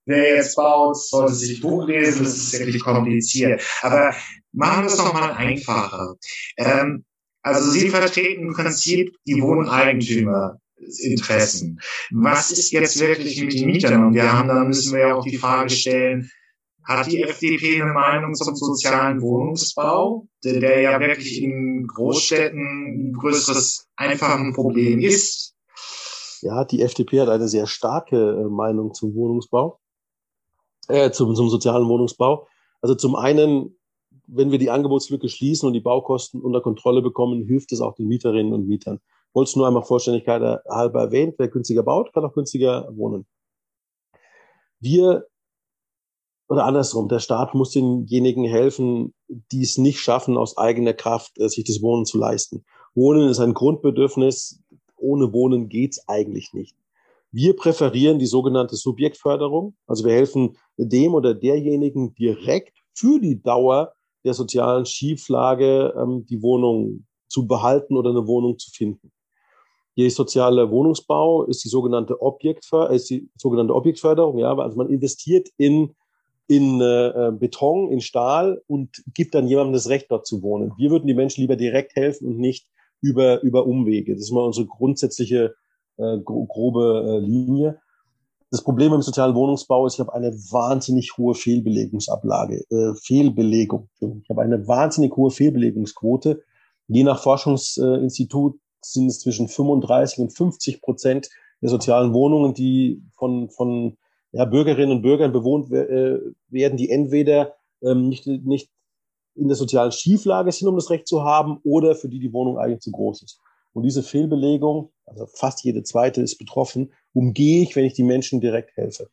wer jetzt baut, sollte sich Buch lesen, das ist wirklich kompliziert. Aber machen wir es doch mal einfacher. Ähm, also Sie vertreten im Prinzip die Wohneigentümerinteressen. Was ist jetzt wirklich mit den Mietern? Und wir haben, dann müssen wir ja auch die Frage stellen, hat die FDP eine Meinung zum sozialen Wohnungsbau, der, der ja wirklich in Großstädten ein größeres, einfach ein Problem ist? Ja, die FDP hat eine sehr starke äh, Meinung zum Wohnungsbau äh, zum, zum sozialen Wohnungsbau. Also zum einen, wenn wir die Angebotslücke schließen und die Baukosten unter Kontrolle bekommen, hilft es auch den Mieterinnen und Mietern. Ich wollte es nur einmal Vollständigkeit halber erwähnt. Wer günstiger baut, kann auch günstiger wohnen. Wir oder andersrum, der Staat muss denjenigen helfen, die es nicht schaffen, aus eigener Kraft äh, sich das Wohnen zu leisten. Wohnen ist ein Grundbedürfnis. Ohne Wohnen geht's eigentlich nicht. Wir präferieren die sogenannte Subjektförderung. Also wir helfen dem oder derjenigen direkt für die Dauer der sozialen Schieflage ähm, die Wohnung zu behalten oder eine Wohnung zu finden. Die soziale Wohnungsbau ist die sogenannte Objektförderung, ist die sogenannte Objektförderung, ja, also man investiert in in äh, Beton, in Stahl und gibt dann jemandem das Recht, dort zu wohnen. Wir würden die Menschen lieber direkt helfen und nicht über, über Umwege. Das ist mal unsere grundsätzliche äh, grobe äh, Linie. Das Problem im sozialen Wohnungsbau ist, ich habe eine wahnsinnig hohe Fehlbelegungsablage, äh, Fehlbelegung. Ich habe eine wahnsinnig hohe Fehlbelegungsquote. Je nach Forschungsinstitut sind es zwischen 35 und 50 Prozent der sozialen Wohnungen, die von, von ja, Bürgerinnen und Bürgern bewohnt äh, werden, die entweder ähm, nicht, nicht in der sozialen Schieflage sind, um das Recht zu haben, oder für die die Wohnung eigentlich zu groß ist. Und diese Fehlbelegung, also fast jede zweite ist betroffen, umgehe ich, wenn ich die Menschen direkt helfe.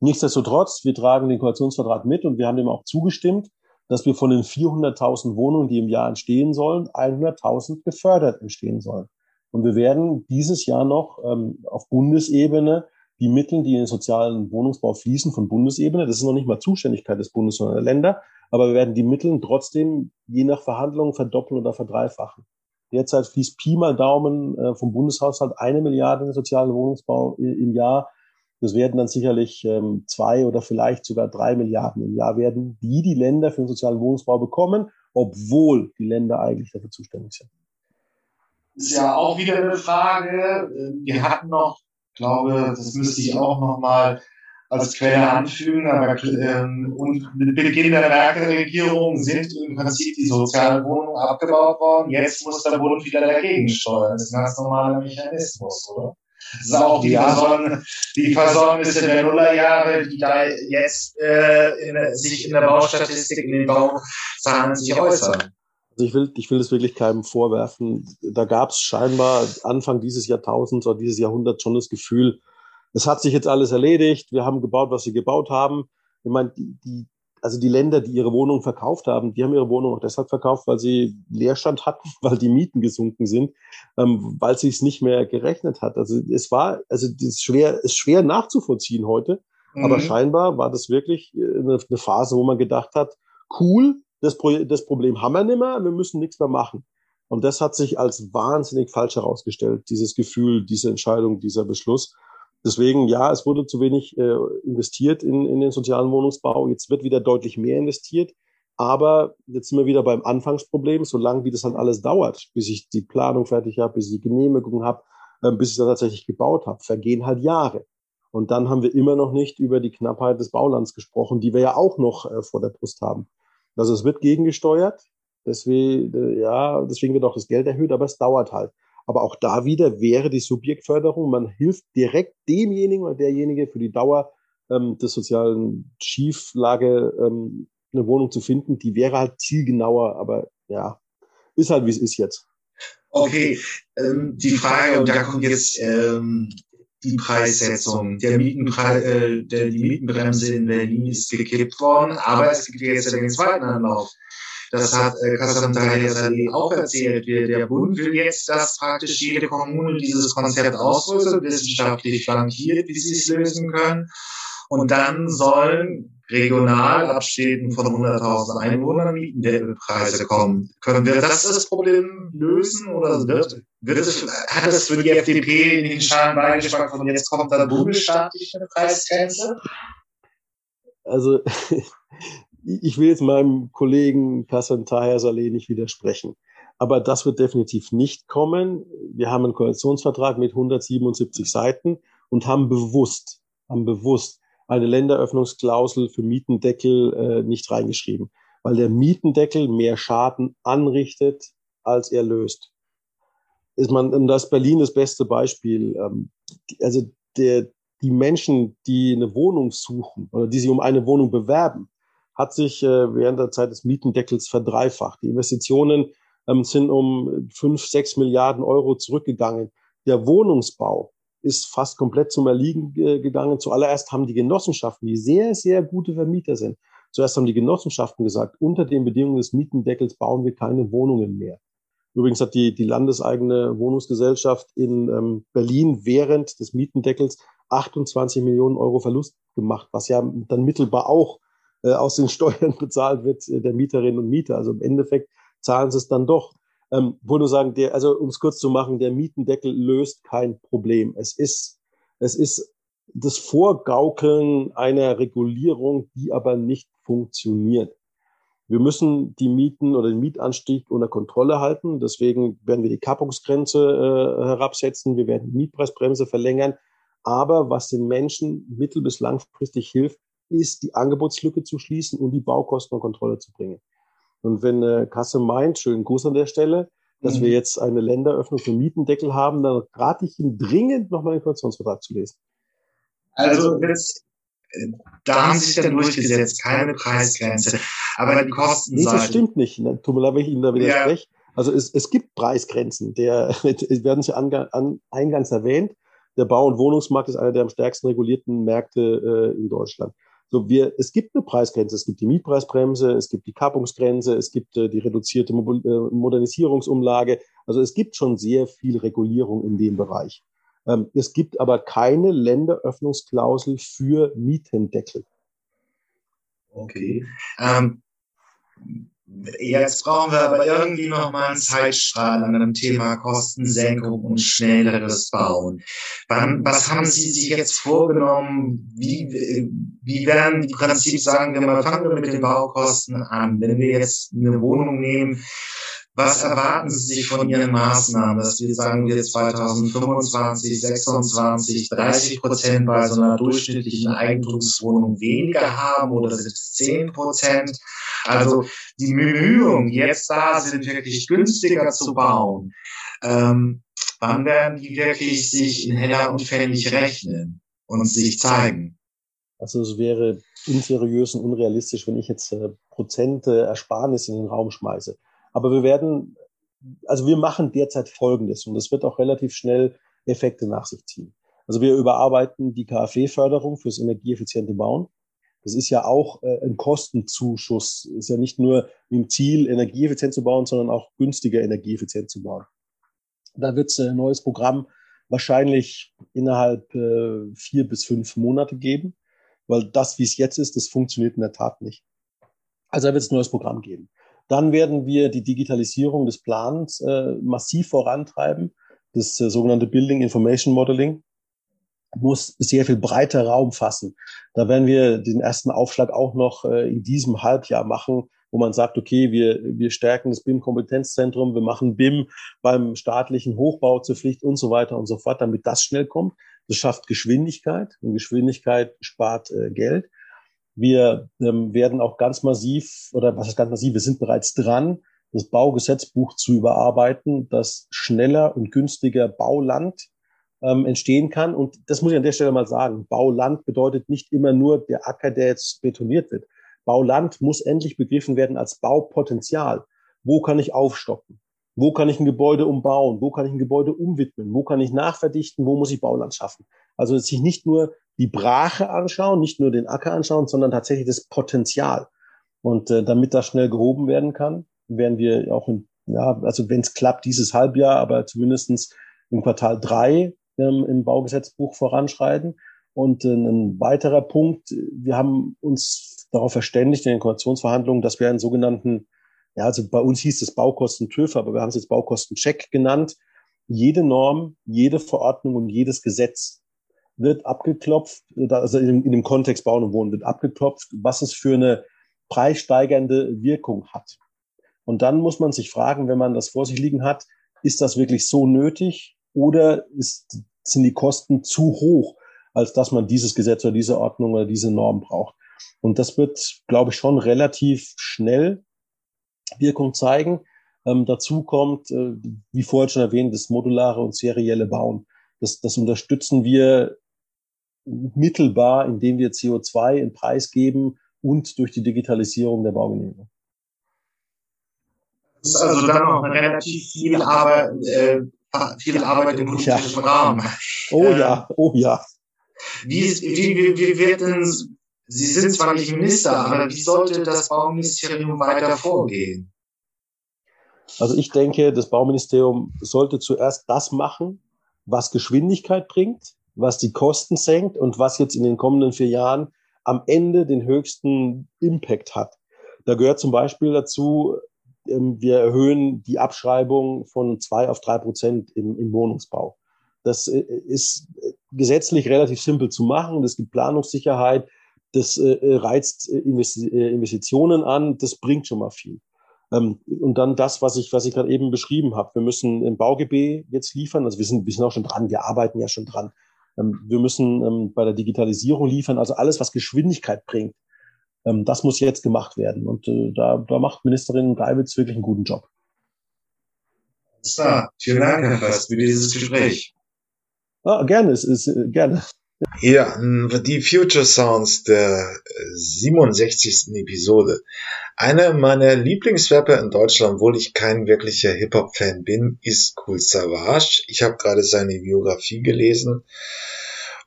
Nichtsdestotrotz, wir tragen den Koalitionsvertrag mit und wir haben dem auch zugestimmt, dass wir von den 400.000 Wohnungen, die im Jahr entstehen sollen, 100.000 gefördert entstehen sollen. Und wir werden dieses Jahr noch ähm, auf Bundesebene die Mittel, die in den sozialen Wohnungsbau fließen, von Bundesebene, das ist noch nicht mal Zuständigkeit des Bundes, sondern der Länder, aber wir werden die Mittel trotzdem je nach Verhandlungen verdoppeln oder verdreifachen. Derzeit fließt Pi mal Daumen äh, vom Bundeshaushalt eine Milliarde in den sozialen Wohnungsbau im Jahr. Das werden dann sicherlich ähm, zwei oder vielleicht sogar drei Milliarden im Jahr werden, die die Länder für den sozialen Wohnungsbau bekommen, obwohl die Länder eigentlich dafür zuständig sind. Das ist ja auch wieder eine Frage. Wir hatten noch, glaube, das müsste ich auch noch mal als Quelle anfügen. Aber, ähm, und mit Beginn der Merkel-Regierung sind im Prinzip die sozialen Wohnungen abgebaut worden. Jetzt muss der Bund wieder dagegen steuern. Das ist ein ganz normaler Mechanismus, oder? Das ist auch die, Versorgung, die Versäumnisse der Nullerjahre, die da jetzt äh, in, sich in der Baustatistik, in den Bauzahlen sich äußern. Also ich will, ich will das wirklich keinem vorwerfen. Da gab es scheinbar Anfang dieses Jahrtausends oder dieses Jahrhunderts schon das Gefühl, es hat sich jetzt alles erledigt, wir haben gebaut, was sie gebaut haben. Ich meine, die, die, also die Länder, die ihre Wohnungen verkauft haben, die haben ihre Wohnung auch deshalb verkauft, weil sie Leerstand hatten, [laughs] weil die Mieten gesunken sind, ähm, weil sich es nicht mehr gerechnet hat. Also es war, also das ist schwer, ist schwer nachzuvollziehen heute, mhm. aber scheinbar war das wirklich äh, eine, eine, Phase, wo man gedacht hat, cool, das, Pro das Problem haben wir nicht mehr, wir müssen nichts mehr machen. Und das hat sich als wahnsinnig falsch herausgestellt, dieses Gefühl, diese Entscheidung, dieser Beschluss. Deswegen, ja, es wurde zu wenig äh, investiert in, in den sozialen Wohnungsbau. Jetzt wird wieder deutlich mehr investiert. Aber jetzt sind wir wieder beim Anfangsproblem. Solange wie das dann alles dauert, bis ich die Planung fertig habe, bis ich die Genehmigung habe, äh, bis ich dann tatsächlich gebaut habe, vergehen halt Jahre. Und dann haben wir immer noch nicht über die Knappheit des Baulands gesprochen, die wir ja auch noch äh, vor der Brust haben. Also es wird gegengesteuert. Deswegen, äh, ja, deswegen wird auch das Geld erhöht, aber es dauert halt. Aber auch da wieder wäre die Subjektförderung, man hilft direkt demjenigen oder derjenige für die Dauer ähm, der sozialen Schieflage ähm, eine Wohnung zu finden, die wäre halt zielgenauer, aber ja, ist halt wie es ist jetzt. Okay, ähm, die Frage, und da kommt jetzt ähm, die Preissetzung. Der Mietenpre äh, der, die Mietenbremse in Berlin ist gekippt worden, aber es gibt jetzt den zweiten Anlauf. Das hat äh, Kassam Tahir auch erzählt. Der Bund will jetzt, dass praktisch jede Kommune dieses Konzept ausrüstet, wissenschaftlich flankiert, wie sie es lösen können. Und dann sollen regional Abständen von 100.000 Einwohnern Mietenpreise kommen. Können wir das das Problem lösen oder wird, wird es, hat es für die FDP in den schalen Beigeschmack von jetzt kommt da bundesstaatlich eine Preisgrenze? Also [laughs] ich will jetzt meinem Kollegen Kassan Tahir Saleh nicht widersprechen. Aber das wird definitiv nicht kommen. Wir haben einen Koalitionsvertrag mit 177 Seiten und haben bewusst, haben bewusst eine Länderöffnungsklausel für Mietendeckel äh, nicht reingeschrieben, weil der Mietendeckel mehr Schaden anrichtet, als er löst. Ist man, das Berlin das beste Beispiel. Ähm, die, also der, die Menschen, die eine Wohnung suchen oder die sich um eine Wohnung bewerben, hat sich äh, während der Zeit des Mietendeckels verdreifacht. Die Investitionen ähm, sind um fünf, sechs Milliarden Euro zurückgegangen. Der Wohnungsbau ist fast komplett zum Erliegen gegangen. Zuallererst haben die Genossenschaften, die sehr, sehr gute Vermieter sind, zuerst haben die Genossenschaften gesagt, unter den Bedingungen des Mietendeckels bauen wir keine Wohnungen mehr. Übrigens hat die, die landeseigene Wohnungsgesellschaft in ähm, Berlin während des Mietendeckels 28 Millionen Euro Verlust gemacht, was ja dann mittelbar auch aus den [laughs] Steuern bezahlt wird äh, der Mieterinnen und Mieter. Also im Endeffekt zahlen sie es dann doch. Ähm, wollte nur sagen, der, also um es kurz zu machen, der Mietendeckel löst kein Problem. Es ist, es ist das Vorgaukeln einer Regulierung, die aber nicht funktioniert. Wir müssen die Mieten oder den Mietanstieg unter Kontrolle halten. Deswegen werden wir die Kappungsgrenze äh, herabsetzen. Wir werden die Mietpreisbremse verlängern. Aber was den Menschen mittel- bis langfristig hilft, ist, die Angebotslücke zu schließen und die Baukosten unter Kontrolle zu bringen. Und wenn äh, Kasse meint, schönen Gruß an der Stelle, dass mhm. wir jetzt eine Länderöffnung für Mietendeckel haben, dann rate ich Ihnen dringend, nochmal den Koalitionsvertrag zu lesen. Also jetzt, äh, da haben Sie sich dann durchgesetzt, keine Preisgrenze. Aber die Kosten. Nee, das stimmt nicht. Tut mir leid, wenn ich Ihnen da widerspreche. Ja. Also es, es gibt Preisgrenzen. Der, [laughs] werden Sie an, an, eingangs erwähnt. Der Bau- und Wohnungsmarkt ist einer der am stärksten regulierten Märkte äh, in Deutschland. So, wir, es gibt eine Preisgrenze, es gibt die Mietpreisbremse, es gibt die Kappungsgrenze, es gibt äh, die reduzierte Mo äh, Modernisierungsumlage. Also es gibt schon sehr viel Regulierung in dem Bereich. Ähm, es gibt aber keine Länderöffnungsklausel für Mietendeckel. Okay. Ähm, Jetzt brauchen wir aber irgendwie noch mal einen Zeitstrahl an einem Thema Kostensenkung und schnelleres Bauen. Wann, was haben Sie sich jetzt vorgenommen? Wie, wie werden die Prinzip sagen wir mal, fangen wir mit den Baukosten an. Wenn wir jetzt eine Wohnung nehmen, was erwarten Sie sich von Ihren Maßnahmen, dass wir sagen wir 2025, 26, 30 Prozent bei so einer durchschnittlichen Eigentumswohnung weniger haben oder sind es 10 Prozent? Also die Bemühungen, jetzt da sind, wirklich günstiger zu bauen, ähm, wann werden die wirklich sich in Heller und Pfennig rechnen und sich zeigen? Also es wäre unseriös und unrealistisch, wenn ich jetzt äh, Prozente Ersparnis in den Raum schmeiße. Aber wir werden, also wir machen derzeit Folgendes und das wird auch relativ schnell Effekte nach sich ziehen. Also wir überarbeiten die KfW-Förderung fürs energieeffiziente Bauen. Das ist ja auch äh, ein Kostenzuschuss. Ist ja nicht nur dem Ziel, energieeffizient zu bauen, sondern auch günstiger energieeffizient zu bauen. Da wird es ein neues Programm wahrscheinlich innerhalb äh, vier bis fünf Monate geben, weil das, wie es jetzt ist, das funktioniert in der Tat nicht. Also da wird es ein neues Programm geben. Dann werden wir die Digitalisierung des Plans äh, massiv vorantreiben. Das äh, sogenannte Building Information Modeling muss sehr viel breiter Raum fassen. Da werden wir den ersten Aufschlag auch noch äh, in diesem Halbjahr machen, wo man sagt, okay, wir, wir stärken das BIM-Kompetenzzentrum, wir machen BIM beim staatlichen Hochbau zur Pflicht und so weiter und so fort, damit das schnell kommt. Das schafft Geschwindigkeit und Geschwindigkeit spart äh, Geld. Wir ähm, werden auch ganz massiv, oder was ist ganz massiv, wir sind bereits dran, das Baugesetzbuch zu überarbeiten, das schneller und günstiger Bauland ähm, entstehen kann. Und das muss ich an der Stelle mal sagen. Bauland bedeutet nicht immer nur der Acker, der jetzt betoniert wird. Bauland muss endlich begriffen werden als Baupotenzial. Wo kann ich aufstocken? Wo kann ich ein Gebäude umbauen? Wo kann ich ein Gebäude umwidmen? Wo kann ich nachverdichten? Wo muss ich Bauland schaffen? Also sich nicht nur die Brache anschauen, nicht nur den Acker anschauen, sondern tatsächlich das Potenzial. Und äh, damit das schnell gehoben werden kann, werden wir auch in, ja, also wenn es klappt, dieses Halbjahr, aber zumindestens im Quartal drei ähm, im Baugesetzbuch voranschreiten. Und äh, ein weiterer Punkt, wir haben uns darauf verständigt in den Koalitionsverhandlungen, dass wir einen sogenannten, ja, also bei uns hieß es Baukosten-TÜV, aber wir haben es jetzt Baukosten-Check genannt. Jede Norm, jede Verordnung und jedes Gesetz wird abgeklopft, also in, in dem Kontext Bauen und Wohnen wird abgeklopft, was es für eine preissteigernde Wirkung hat. Und dann muss man sich fragen, wenn man das vor sich liegen hat, ist das wirklich so nötig oder ist, sind die Kosten zu hoch, als dass man dieses Gesetz oder diese Ordnung oder diese Norm braucht? Und das wird, glaube ich, schon relativ schnell Wirkung zeigen. Ähm, dazu kommt, äh, wie vorhin schon erwähnt, das modulare und serielle Bauen. Das, das unterstützen wir mittelbar, indem wir CO2 in Preis geben und durch die Digitalisierung der Baugenehmigung. Das ist also dann noch relativ viel Arbeit, äh, viel Arbeit im politischen ja. Rahmen. Oh ja, oh ja. Wie, wie, wie, wie wird denn, Sie sind zwar nicht Minister, aber wie sollte das Bauministerium weiter vorgehen? Also ich denke, das Bauministerium sollte zuerst das machen, was Geschwindigkeit bringt, was die Kosten senkt und was jetzt in den kommenden vier Jahren am Ende den höchsten Impact hat. Da gehört zum Beispiel dazu, ähm, wir erhöhen die Abschreibung von zwei auf drei Prozent im, im Wohnungsbau. Das äh, ist gesetzlich relativ simpel zu machen. Das gibt Planungssicherheit. Das äh, reizt äh, Investitionen an. Das bringt schon mal viel. Ähm, und dann das, was ich, was ich gerade eben beschrieben habe. Wir müssen im BauGB jetzt liefern. Also wir sind, wir sind auch schon dran. Wir arbeiten ja schon dran. Ähm, wir müssen ähm, bei der Digitalisierung liefern. Also alles, was Geschwindigkeit bringt. Das muss jetzt gemacht werden. Und äh, da, da macht Ministerin Geibitz wirklich einen guten Job. Alles Vielen Dank, Herr Fast, für dieses Gespräch. Ah, gerne, es ist, äh, gerne. Ja, die Future Sounds der 67. Äh, Episode. Einer meiner Lieblingsrapper in Deutschland, obwohl ich kein wirklicher Hip-Hop-Fan bin, ist Cool Savage. Ich habe gerade seine Biografie gelesen.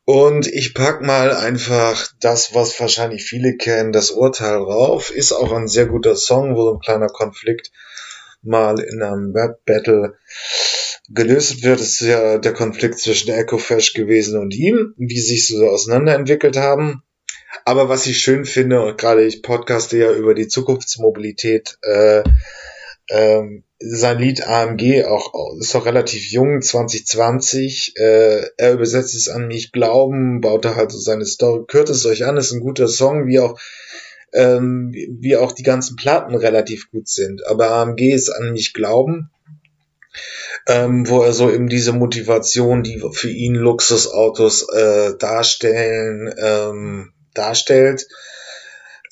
Und ich pack mal einfach das, was wahrscheinlich viele kennen, das Urteil rauf. Ist auch ein sehr guter Song, wo ein kleiner Konflikt mal in einem Web-Battle gelöst wird, ist ja der Konflikt zwischen Ecofresh gewesen und ihm, wie sich so auseinanderentwickelt haben. Aber was ich schön finde, und gerade ich podcaste ja über die Zukunftsmobilität, äh, ähm, sein Lied AMG auch ist auch relativ jung, 2020. Äh, er übersetzt es an mich glauben, baute halt so seine Story. Hört es euch an, ist ein guter Song, wie auch ähm, wie auch die ganzen Platten relativ gut sind. Aber AMG ist an mich glauben ähm, wo er so eben diese Motivation, die für ihn Luxusautos äh, darstellen, ähm, darstellt,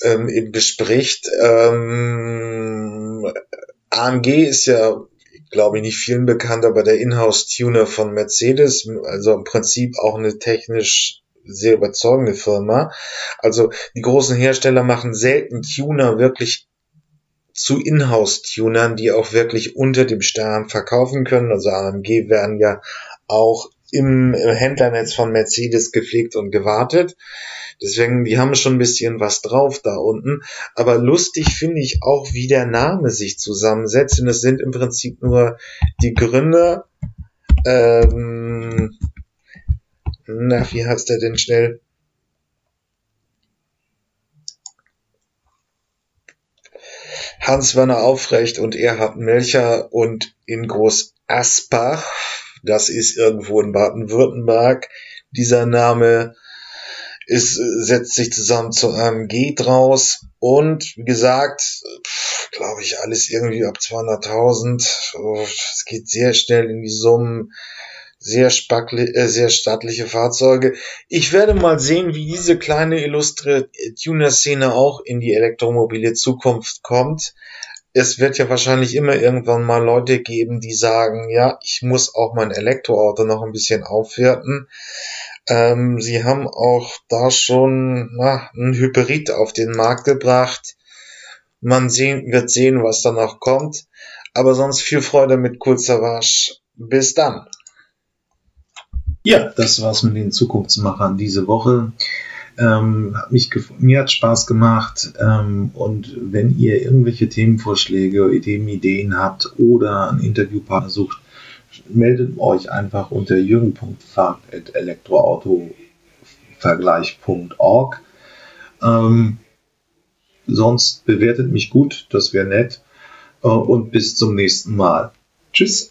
ähm, eben bespricht. Ähm, AMG ist ja, glaube ich, nicht vielen bekannt, aber der Inhouse-Tuner von Mercedes, also im Prinzip auch eine technisch sehr überzeugende Firma. Also die großen Hersteller machen selten Tuner wirklich zu Inhouse-Tunern, die auch wirklich unter dem Stern verkaufen können. Also AMG werden ja auch im Händlernetz von Mercedes gepflegt und gewartet. Deswegen, die haben schon ein bisschen was drauf da unten. Aber lustig finde ich auch, wie der Name sich zusammensetzt. Und es sind im Prinzip nur die Gründer. Ähm, na, wie heißt der denn schnell? Hans-Werner Aufrecht und Erhard Melcher und in Groß Asbach. Das ist irgendwo in Baden-Württemberg. Dieser Name ist, setzt sich zusammen zu einem G draus. Und wie gesagt, glaube ich, alles irgendwie ab 200.000. Es geht sehr schnell in die Summen sehr, spackli äh, sehr stattliche Fahrzeuge. Ich werde mal sehen, wie diese kleine illustre Tuner-Szene auch in die elektromobile Zukunft kommt. Es wird ja wahrscheinlich immer irgendwann mal Leute geben, die sagen, ja, ich muss auch mein Elektroauto noch ein bisschen aufwerten. Ähm, sie haben auch da schon na, ein Hybrid auf den Markt gebracht. Man sehen, wird sehen, was danach kommt. Aber sonst viel Freude mit kurzer Wasch. Bis dann. Ja, das war's mit den Zukunftsmachern diese Woche. Ähm, hat mich mir hat Spaß gemacht ähm, und wenn ihr irgendwelche Themenvorschläge, Ideen, Ideen habt oder einen Interviewpartner sucht, meldet euch einfach unter jürgen.fahrt.elektroautovergleich.org. Ähm, sonst bewertet mich gut, das wäre nett. Äh, und bis zum nächsten Mal. Tschüss.